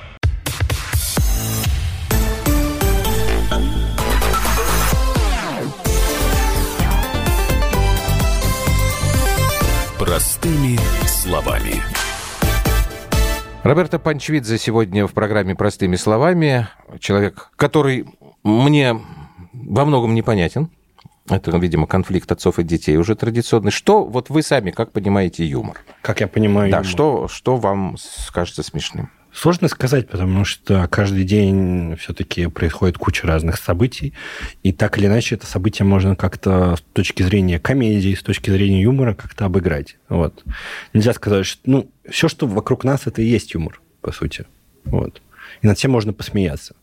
Speaker 3: Простыми словами.
Speaker 1: Роберто Панчвидзе сегодня в программе «Простыми словами». Человек, который мне во многом непонятен. Это, видимо, конфликт отцов и детей уже традиционный. Что вот вы сами как понимаете юмор?
Speaker 2: Как я понимаю
Speaker 1: да, юмор? Что, что вам кажется смешным?
Speaker 2: Сложно сказать, потому что каждый день все-таки происходит куча разных событий, и так или иначе это событие можно как-то с точки зрения комедии, с точки зрения юмора как-то обыграть. Вот. Нельзя сказать, что ну, все, что вокруг нас, это и есть юмор, по сути. Вот. И над всем можно посмеяться.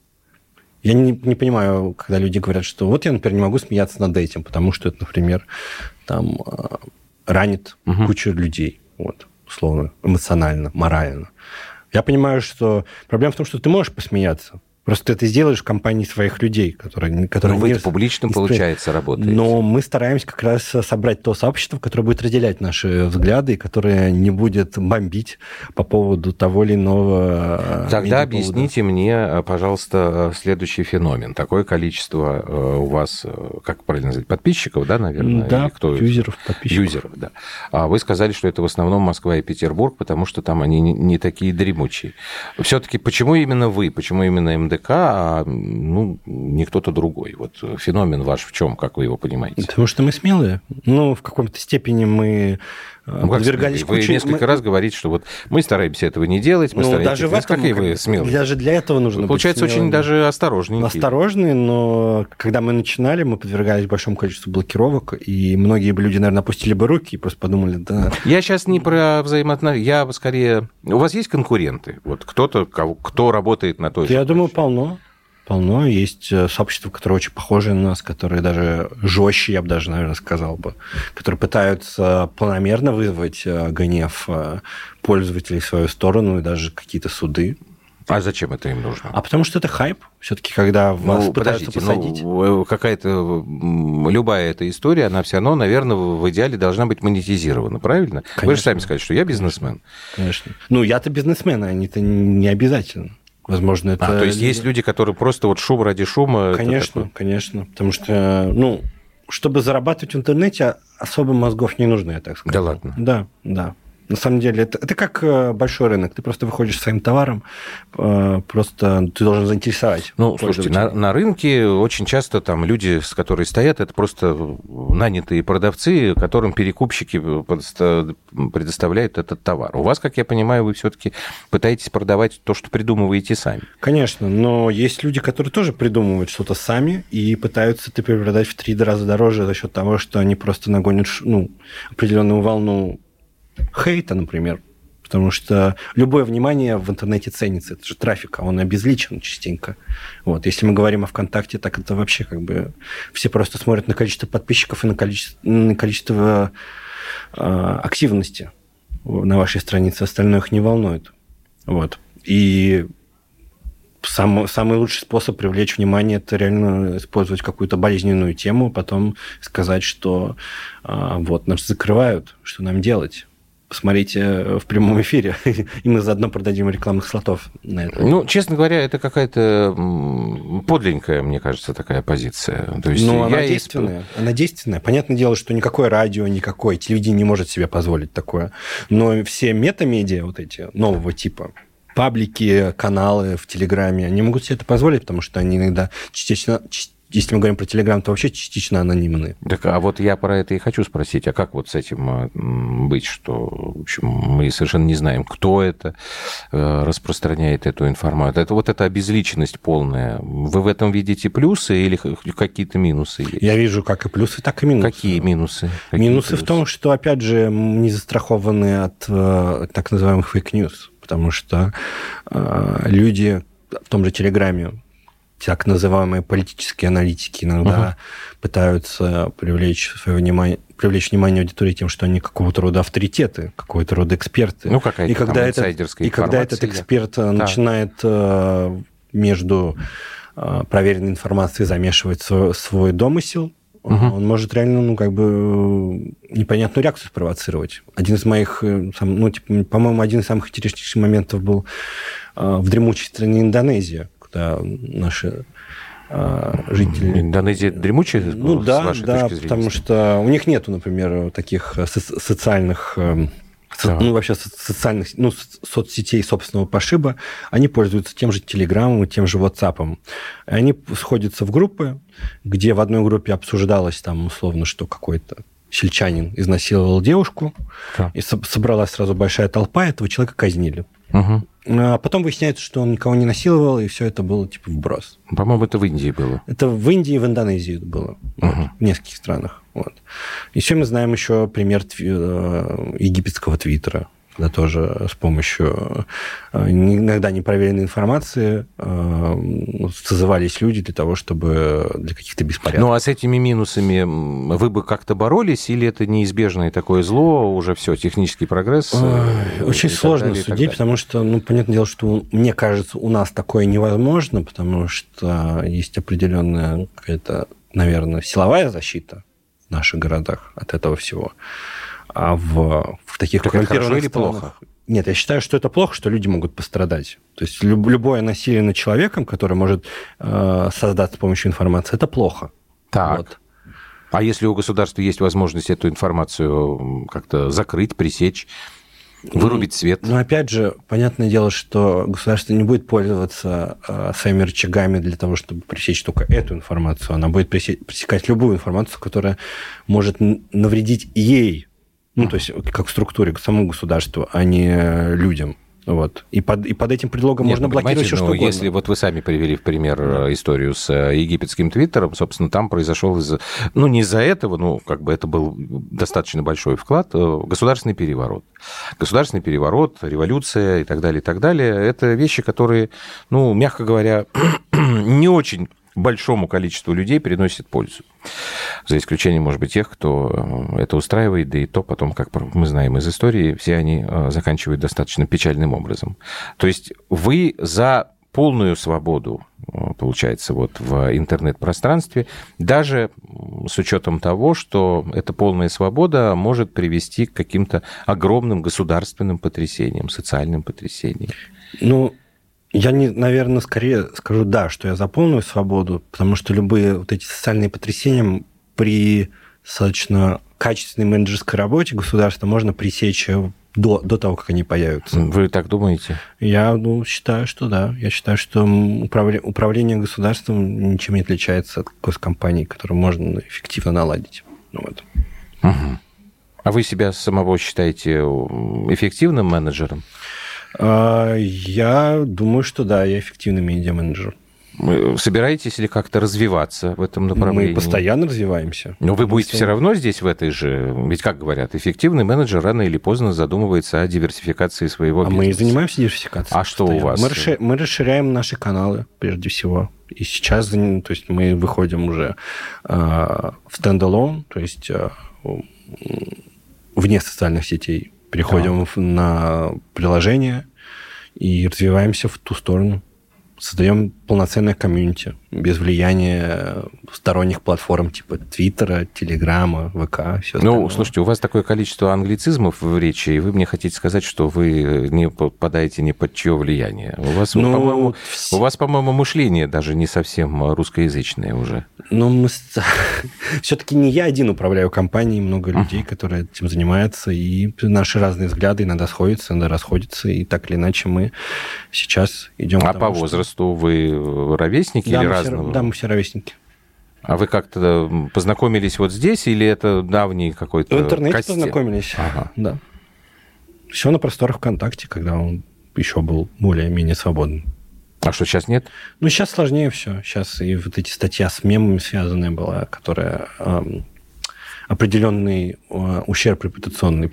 Speaker 2: Я не, не понимаю, когда люди говорят, что вот я, например, не могу смеяться над этим, потому что это, например, там а, ранит угу. кучу людей, вот, условно, эмоционально, морально. Я понимаю, что проблема в том, что ты можешь посмеяться, Просто ты это сделаешь в компании своих людей, которые... которые
Speaker 1: Но вы публично, получается, работаете.
Speaker 2: Но мы стараемся как раз собрать то сообщество, которое будет разделять наши взгляды, и которое не будет бомбить по поводу того или иного...
Speaker 1: Э, Тогда объясните мне, пожалуйста, следующий феномен. Такое количество э, у вас, э, как правильно сказать, подписчиков, да, наверное?
Speaker 2: Да, кто юзеров, подписчиков.
Speaker 1: Юзеров, да. А вы сказали, что это в основном Москва и Петербург, потому что там они не такие дремучие. Все-таки почему именно вы, почему именно МДК? ДК, а ну, не кто-то другой. Вот феномен ваш в чем, как вы его понимаете?
Speaker 2: Потому что мы смелые. Ну, в каком-то степени мы ну,
Speaker 1: подвергались Вы куче... несколько мы... раз говорите, что вот мы стараемся этого не делать, мы ну, стараемся...
Speaker 2: Даже в этом,
Speaker 1: какие вы смелые?
Speaker 2: Даже для этого нужно
Speaker 1: Получается, быть очень даже осторожнее.
Speaker 2: Осторожные, но когда мы начинали, мы подвергались большому количеству блокировок, и многие бы люди, наверное, опустили бы руки и просто подумали, да...
Speaker 1: Я сейчас не про взаимоотношения, я скорее... У вас есть конкуренты? Вот кто-то, кто работает на той
Speaker 2: Я думаю, полно полно. Есть э, сообщества, которые очень похожи на нас, которые даже жестче, я бы даже, наверное, сказал бы, которые пытаются планомерно вызвать э, гнев э, пользователей в свою сторону и даже какие-то суды.
Speaker 1: А зачем это им нужно?
Speaker 2: А потому что это хайп. Все-таки, когда вас ну, пытаются посадить.
Speaker 1: Ну, какая-то любая эта история, она все равно, наверное, в идеале должна быть монетизирована, правильно? Конечно. Вы же сами сказали, что я бизнесмен.
Speaker 2: Конечно. Ну, я-то бизнесмен, а они-то не обязательно. Возможно, это... А,
Speaker 1: то есть есть люди, которые просто вот шум ради шума...
Speaker 2: Конечно, конечно. Потому что, ну, чтобы зарабатывать в интернете, особо мозгов не нужно, я так скажу.
Speaker 1: Да ладно?
Speaker 2: Да, да. На самом деле, это, это как э, большой рынок. Ты просто выходишь своим товаром, э, просто ты должен заинтересовать.
Speaker 1: Ну, слушайте, на, на рынке очень часто там люди, с которыми стоят, это просто нанятые продавцы, которым перекупщики предоставляют этот товар. У вас, как я понимаю, вы все-таки пытаетесь продавать то, что придумываете сами.
Speaker 2: Конечно, но есть люди, которые тоже придумывают что-то сами и пытаются это продать в три раза дороже за счет того, что они просто нагонят ну, определенную волну хейта, например, потому что любое внимание в интернете ценится. Это же трафик, а он обезличен частенько. Вот. Если мы говорим о ВКонтакте, так это вообще как бы все просто смотрят на количество подписчиков и на количество, на количество э, активности на вашей странице, остальное их не волнует. Вот. И сам, самый лучший способ привлечь внимание это реально использовать какую-то болезненную тему, потом сказать, что а, вот нас закрывают, что нам делать посмотрите э, в прямом эфире, и мы заодно продадим рекламных слотов на это.
Speaker 1: Ну, честно говоря, это какая-то подлинная, мне кажется, такая позиция.
Speaker 2: То есть ну, она действенная. Исп... Она действенная. Понятное дело, что никакое радио, никакое телевидение не может себе позволить такое. Но все метамедиа вот эти нового типа, паблики, каналы в Телеграме, они могут себе это позволить, потому что они иногда частично, если мы говорим про Телеграм, то вообще частично анонимны.
Speaker 1: Так, а вот я про это и хочу спросить, а как вот с этим а, быть, что, в общем, мы совершенно не знаем, кто это э, распространяет эту информацию. Это вот эта обезличенность полная. Вы в этом видите плюсы или какие-то минусы есть?
Speaker 2: Я вижу как и плюсы, так и минусы.
Speaker 1: Какие минусы?
Speaker 2: Какие минусы плюсы? в том, что, опять же, не застрахованы от э, так называемых fake news, потому что э, люди в том же Телеграме так называемые политические аналитики иногда uh-huh. пытаются привлечь свое внимание, привлечь внимание аудитории тем, что они какого-то рода авторитеты, какой-то рода эксперты.
Speaker 1: Ну, какая-то
Speaker 2: и когда этот, И когда этот эксперт да. начинает э, между э, проверенной информацией замешивать свой, свой домысел, угу. он может реально, ну, как бы непонятную реакцию спровоцировать. Один из моих, ну, типа, по-моему, один из самых интереснейших моментов был в дремучей стране Индонезия, когда наши а, жители...
Speaker 1: Индонезия дремучая?
Speaker 2: Ну да, вашей да, точки зрения? потому что у них нету, например, таких со- социальных эм, да. ну, вообще социальных, ну, соцсетей собственного пошиба, они пользуются тем же Телеграмом и тем же WhatsApp. Они сходятся в группы, где в одной группе обсуждалось там условно, что какой-то сельчанин изнасиловал девушку, да. и собралась сразу большая толпа, этого человека казнили. Угу. А потом выясняется, что он никого не насиловал, и все это было типа вброс.
Speaker 1: По-моему, это в Индии было.
Speaker 2: Это в Индии в Индонезии было. Угу. Вот, в нескольких странах. Вот. Еще мы знаем еще пример э, египетского твиттера да, тоже с помощью э, иногда непроверенной информации э, созывались люди для того, чтобы для каких-то беспорядков.
Speaker 1: Ну, а с этими минусами вы бы как-то боролись, или это неизбежное такое зло, уже все, технический прогресс?
Speaker 2: Э, очень сложно далее, судить, потому что, ну, понятное дело, что, мне кажется, у нас такое невозможно, потому что есть определенная какая-то, наверное, силовая защита в наших городах от этого всего. А в, в таких
Speaker 1: так коррумпированных или плохо?
Speaker 2: Нет, я считаю, что это плохо, что люди могут пострадать. То есть люб, любое насилие над человеком, которое может э, создаться с помощью информации, это плохо.
Speaker 1: Так. Вот. А если у государства есть возможность эту информацию как-то закрыть, пресечь, вырубить свет?
Speaker 2: Ну, опять же, понятное дело, что государство не будет пользоваться э, своими рычагами для того, чтобы пресечь только эту информацию. Она будет пресекать любую информацию, которая может навредить ей, ну, то есть как структуре, к самому государству, а не людям. Вот. И, под, и под этим предлогом Нет, можно ну, блокировать все, что ну, угодно.
Speaker 1: Если вот вы сами привели в пример да. Э, историю с э, египетским твиттером, собственно, там произошел из ну, не из-за этого, ну, как бы это был достаточно большой вклад, э, государственный переворот. Государственный переворот, революция и так далее, и так далее, это вещи, которые, ну, мягко говоря, не очень большому количеству людей приносит пользу. За исключением, может быть, тех, кто э, это устраивает, да и то потом, как мы знаем из истории, все они э, заканчивают достаточно печальным образом. То есть вы за полную свободу, э, получается, вот в интернет-пространстве, даже с учетом того, что эта полная свобода может привести к каким-то огромным государственным потрясениям, социальным потрясениям.
Speaker 2: Ну, я, не, наверное, скорее скажу да, что я за полную свободу, потому что любые вот эти социальные потрясения при достаточно качественной менеджерской работе государства можно пресечь до, до того, как они появятся.
Speaker 1: Вы так думаете?
Speaker 2: Я ну, считаю, что да. Я считаю, что управление, управление государством ничем не отличается от госкомпаний, которые можно эффективно наладить. Ну, вот.
Speaker 1: угу. А вы себя самого считаете эффективным менеджером?
Speaker 2: А, я думаю, что да, я эффективный медиа-менеджер.
Speaker 1: Собираетесь ли как-то развиваться в этом направлении?
Speaker 2: Мы постоянно развиваемся.
Speaker 1: Но вы будете все равно здесь в этой же... Ведь, как говорят, эффективный менеджер рано или поздно задумывается о диверсификации своего
Speaker 2: а
Speaker 1: бизнеса.
Speaker 2: А мы и занимаемся диверсификацией.
Speaker 1: А что у вас?
Speaker 2: Мы, расширяем, мы расширяем наши каналы, прежде всего. И сейчас то есть мы выходим уже э, в стендалон, то есть э, вне социальных сетей переходим да. на приложение и развиваемся в ту сторону. Создаем полноценное комьюнити без влияния сторонних платформ типа Твиттера, Телеграма, ВК, все
Speaker 1: Ну, слушайте, у вас такое количество англицизмов в речи, и вы мне хотите сказать, что вы не попадаете ни под чье влияние. У вас, ну, по-моему, все... у вас, по-моему, мышление даже не совсем русскоязычное уже.
Speaker 2: Ну, мы... все-таки не я один управляю компанией, много людей, которые этим занимаются, и наши разные взгляды иногда сходятся, иногда расходятся, и так или иначе мы сейчас идем
Speaker 1: А по возрасту вы ровесники да, или разного?
Speaker 2: Все, да, мы все ровесники.
Speaker 1: А вы как-то познакомились вот здесь, или это давний какой-то
Speaker 2: В интернете костел? познакомились, ага. да. Все на просторах ВКонтакте, когда он еще был более-менее свободным.
Speaker 1: А что, сейчас нет?
Speaker 2: Ну, сейчас сложнее все. Сейчас и вот эти статья с мемами связанная была, которая эм, определенный э, ущерб репутационный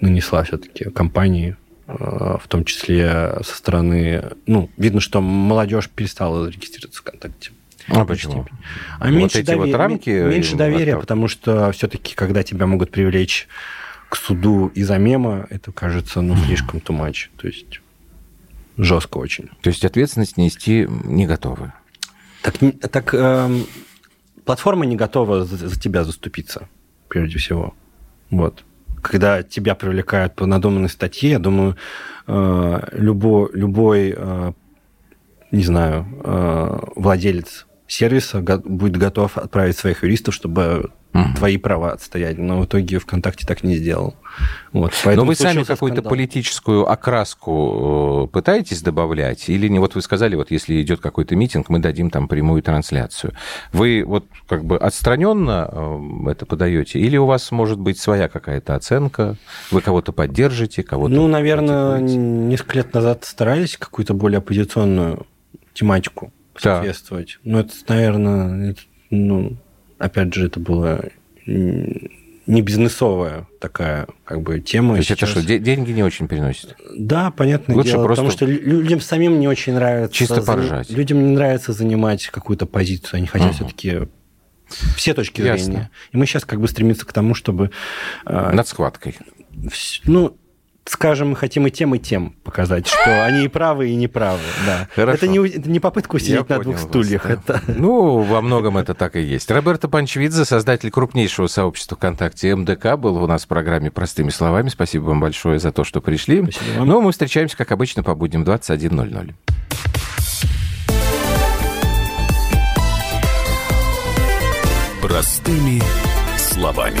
Speaker 2: нанесла все-таки компании, в том числе со стороны... Ну, видно, что молодежь перестала регистрироваться ВКонтакте.
Speaker 1: А почему?
Speaker 2: А вот меньше, эти вот рамки меньше доверия, потому что все-таки, когда тебя могут привлечь к суду из-за мема, это кажется, ну, слишком too much. То есть жестко очень.
Speaker 1: То есть ответственность нести не готовы?
Speaker 2: Так, так э, платформа не готова за, за тебя заступиться, прежде всего. Вот. Когда тебя привлекают по надуманной статье, я думаю, э, любой, любой э, не знаю, э, владелец сервиса будет готов отправить своих юристов, чтобы угу. твои права отстоять. Но в итоге ВКонтакте так не сделал.
Speaker 1: Вот, Но вы сами какую-то политическую окраску э, пытаетесь добавлять? Или не? Вот вы сказали, вот если идет какой-то митинг, мы дадим там прямую трансляцию. Вы вот как бы отстраненно э, это подаете? Или у вас может быть своя какая-то оценка? Вы кого-то поддержите, кого-то...
Speaker 2: Ну, наверное, несколько лет назад старались какую-то более оппозиционную тематику соответствовать. Да. Но это, наверное, это, ну, опять же, это было не бизнесовая такая как бы тема.
Speaker 1: То есть сейчас. это что, деньги не очень приносит?
Speaker 2: Да, понятно Лучше дело, просто потому что людям самим не очень нравится...
Speaker 1: Чисто поржать.
Speaker 2: Людям не нравится занимать какую-то позицию, они хотят угу. все-таки все точки Ясно. зрения. И мы сейчас как бы стремимся к тому, чтобы...
Speaker 1: А, Над схваткой.
Speaker 2: Ну, скажем, мы хотим и тем, и тем показать, что они и правы, и неправы. Да. Хорошо. Это, не, это не попытка усидеть Я на двух стульях. Вас, да.
Speaker 1: это... Ну, во многом это так и есть. Роберто Панчвидзе, создатель крупнейшего сообщества ВКонтакте МДК, был у нас в программе «Простыми словами». Спасибо вам большое за то, что пришли. Спасибо вам. Ну, мы встречаемся, как обычно, по будням 21.00.
Speaker 3: Простыми словами.